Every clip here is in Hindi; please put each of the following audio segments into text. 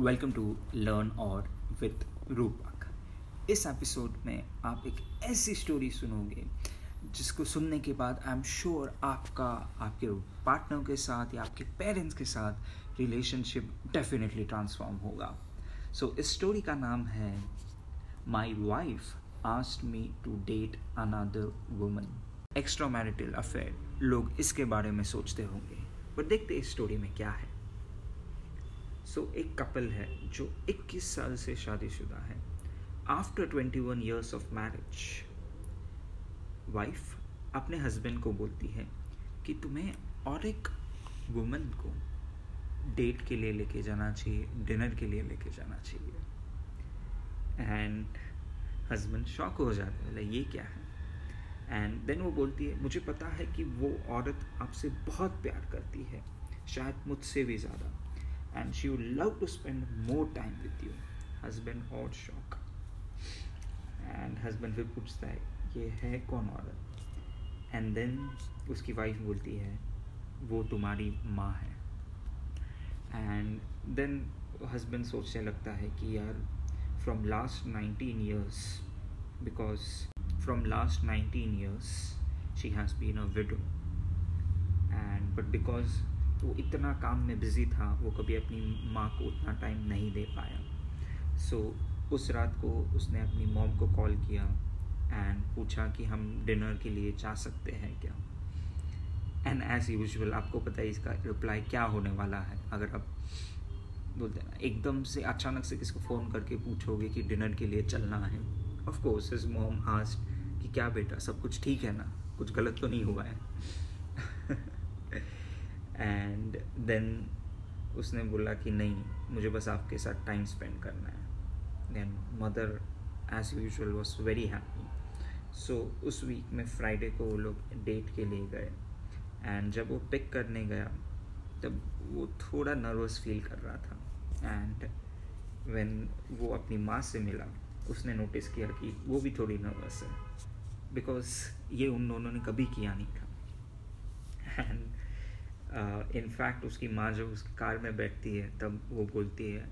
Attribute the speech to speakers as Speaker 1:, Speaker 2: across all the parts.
Speaker 1: वेलकम टू लर्न और विद रूपक। इस एपिसोड में आप एक ऐसी स्टोरी सुनोगे जिसको सुनने के बाद आई एम श्योर आपका आपके पार्टनर के साथ या आपके पेरेंट्स के साथ रिलेशनशिप डेफिनेटली ट्रांसफॉर्म होगा। सो so, इस स्टोरी का नाम है my wife asked me to date another woman extramarital affair लोग इसके बारे में सोचते होंगे पर देखते इस स्टोरी में क्या है। सो so, एक कपल है जो 21 साल से शादीशुदा है। After 21 years of marriage wife अपने हस्बैंड को बोलती है कि तुम्हें और एक वुमन को डेट के लिए लेके जाना चाहिए डिनर के लिए लेके जाना चाहिए। एंड हस्बैंड शॉक हो जाता है ये क्या है? एंड देन वो बोलती है मुझे पता है कि वो औरत आपसे बहुत प्यार करती है शायद मुझसे भी ज़्यादा। And she would love to spend more time with you. Husband और shock. And husband फिर पूछता है, ये है कौन औरत? एंड देन उसकी वाइफ बोलती है, वो तुम्हारी माँ है. एंड देन हस्बैंड सोचने लगता है कि यार from last nineteen years because from last nineteen years she has been a widow and but because वो इतना काम में बिज़ी था वो कभी अपनी माँ को उतना टाइम नहीं दे पाया। सो so, उस रात को उसने अपनी मॉम को कॉल किया एंड पूछा कि हम डिनर के लिए जा सकते हैं क्या? एंड एज यूजल आपको पता है इसका रिप्लाई क्या होने वाला है। अगर आप बोलते हैं एकदम से अचानक से किसको फ़ोन करके पूछोगे कि डिनर के लिए चलना है of course is mom asked कि क्या बेटा सब कुछ ठीक है ना? कुछ गलत तो नहीं हुआ है? एंड देन उसने बोला कि नहीं, मुझे बस आपके साथ टाइम स्पेंड करना है। Then mother as usual was very happy so उस वीक में फ्राइडे को वो लोग डेट के लिए गए। एंड जब वो पिक करने गया, तब वो थोड़ा नर्वस फील कर रहा था। एंड वेन वो अपनी माँ से मिला, उसने नोटिस किया कि वो भी थोड़ी नर्वस है। बिकॉज़ ये उन दोनों ने कभी किया नहीं था। एंड इनफैक्ट उसकी माँ जब उसकी कार में बैठती है, तब वो बोलती है,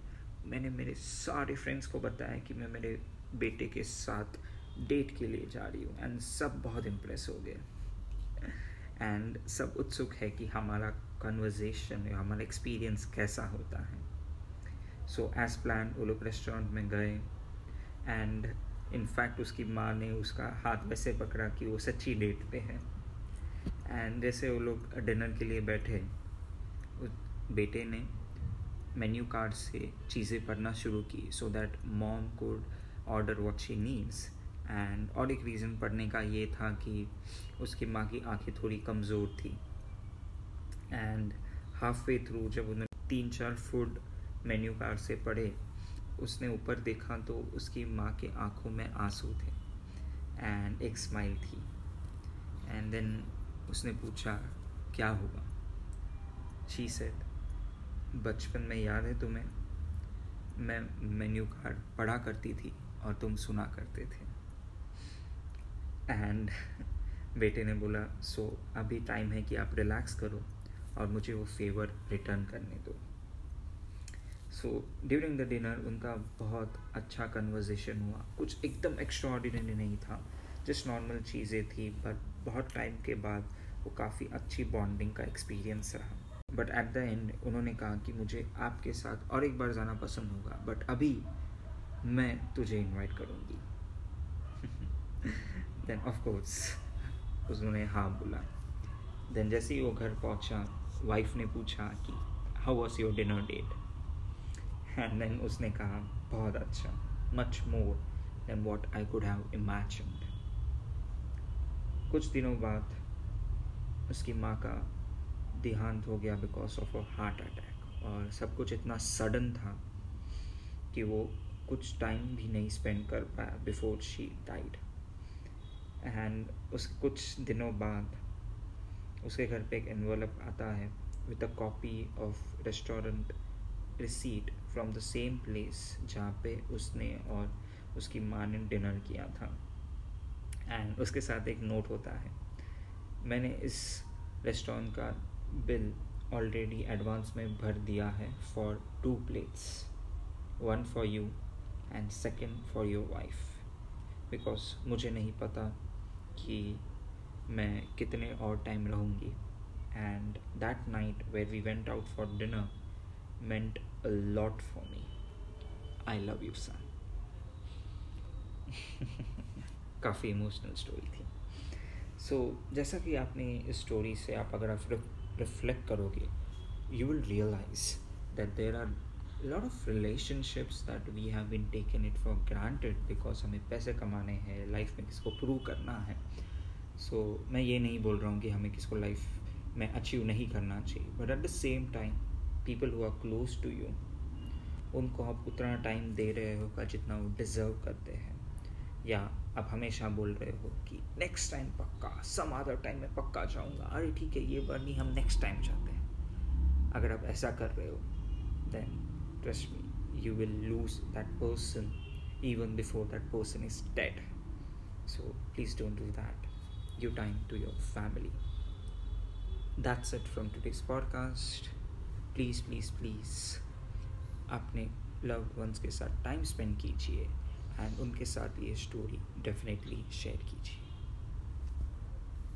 Speaker 1: मैंने मेरे सारे फ्रेंड्स को बताया कि मैं मेरे बेटे के साथ डेट के लिए जा रही हूँ एंड सब बहुत इम्प्रेस हो गए. एंड सब उत्सुक है कि हमारा कन्वर्जेशन या हमारा एक्सपीरियंस कैसा होता है। सो एज प्लान वो लोग रेस्टोरेंट में गए एंड इनफैक्ट उसकी माँ ने उसका हाथ वैसे पकड़ा कि वो सच्ची डेट पे है। एंड जैसे वो लोग डिनर के लिए बैठे उस बेटे ने मेन्यू कार्ड से चीज़ें पढ़ना शुरू की so that mom could order what she needs and और एक रीज़न पढ़ने का ये था कि उसकी माँ की आँखें थोड़ी कमज़ोर थी। एंड हाफ़ वे थ्रू जब उन्होंने तीन चार फ़ूड मेन्यू कार्ड से पढ़े, उसने ऊपर देखा तो उसकी माँ के आँखों में आँसू थे। एंड एक स्माइल थी। एंड देन उसने पूछा क्या हुआ? शी सेड बचपन में याद है तुम्हें? मैं मेन्यू कार्ड पढ़ा करती थी और तुम सुना करते थे. एंड बेटे ने बोला सो so, अभी टाइम है कि आप रिलैक्स करो और मुझे वो फेवर रिटर्न करने दो. सो ड्यूरिंग द डिनर उनका बहुत अच्छा कन्वर्जेशन हुआ। कुछ एकदम एक्स्ट्रा नहीं था। जस्ट नॉर्मल चीज़ें थी बट बहुत टाइम के बाद वो काफ़ी अच्छी बॉन्डिंग का एक्सपीरियंस रहा। बट एट द एंड उन्होंने कहा कि मुझे आपके साथ और एक बार जाना पसंद होगा। बट अभी मैं तुझे इनवाइट करूँगी। देन ऑफ़ कोर्स उन्होंने हाँ बोला। देन जैसे ही वो घर पहुँचा वाइफ ने पूछा कि how was your dinner date and then उसने कहा, बहुत अच्छा। Much more than what I could have imagined कुछ दिनों बाद उसकी माँ का देहांत हो गया because of a heart attack और सब कुछ इतना सडन था कि वो कुछ टाइम भी नहीं स्पेंड कर पाया बिफोर शी डाइड एंड उस कुछ दिनों बाद उसके घर पे एक एनवलप आता है with a copy of restaurant receipt from the same place जहाँ पे उसने और उसकी माँ ने डिनर किया था। एंड उसके साथ एक नोट होता है मैंने इस रेस्टोरेंट का बिल ऑलरेडी एडवांस में भर दिया है for two plates one for you and second for your wife because मुझे नहीं पता कि मैं कितने और टाइम रहूँगी and that night where we went out for dinner meant a lot for me. I love you, son. काफ़ी इमोशनल स्टोरी थी। सो so, जैसा कि आपने इस स्टोरी से आप अगर आप रिफ्लेक्ट करोगे you will realize that there are lot of relationships that we have been taken it for granted because हमें पैसे कमाने हैं लाइफ में किसको प्रूव करना है। सो so, मैं ये नहीं बोल रहा हूँ कि हमें किसको लाइफ में अचीव नहीं करना चाहिए but at the same time people who are close to you उनको आप उतना टाइम दे रहे हो का जितना वो डिज़र्व करते हैं। या आप हमेशा बोल रहे हो कि नेक्स्ट टाइम पक्का सम अदर टाइम में पक्का जाऊँगा अरे ठीक है, ये बार नहीं हम नेक्स्ट टाइम चाहते हैं अगर आप ऐसा कर रहे हो then trust me you will lose that person even before that person is dead. So, please don't do that. Give time to your family. That's it from today's podcast please please please अपने लव वंस के साथ टाइम स्पेंड कीजिए एंड उनके साथ ये स्टोरी डेफिनेटली शेयर कीजिए।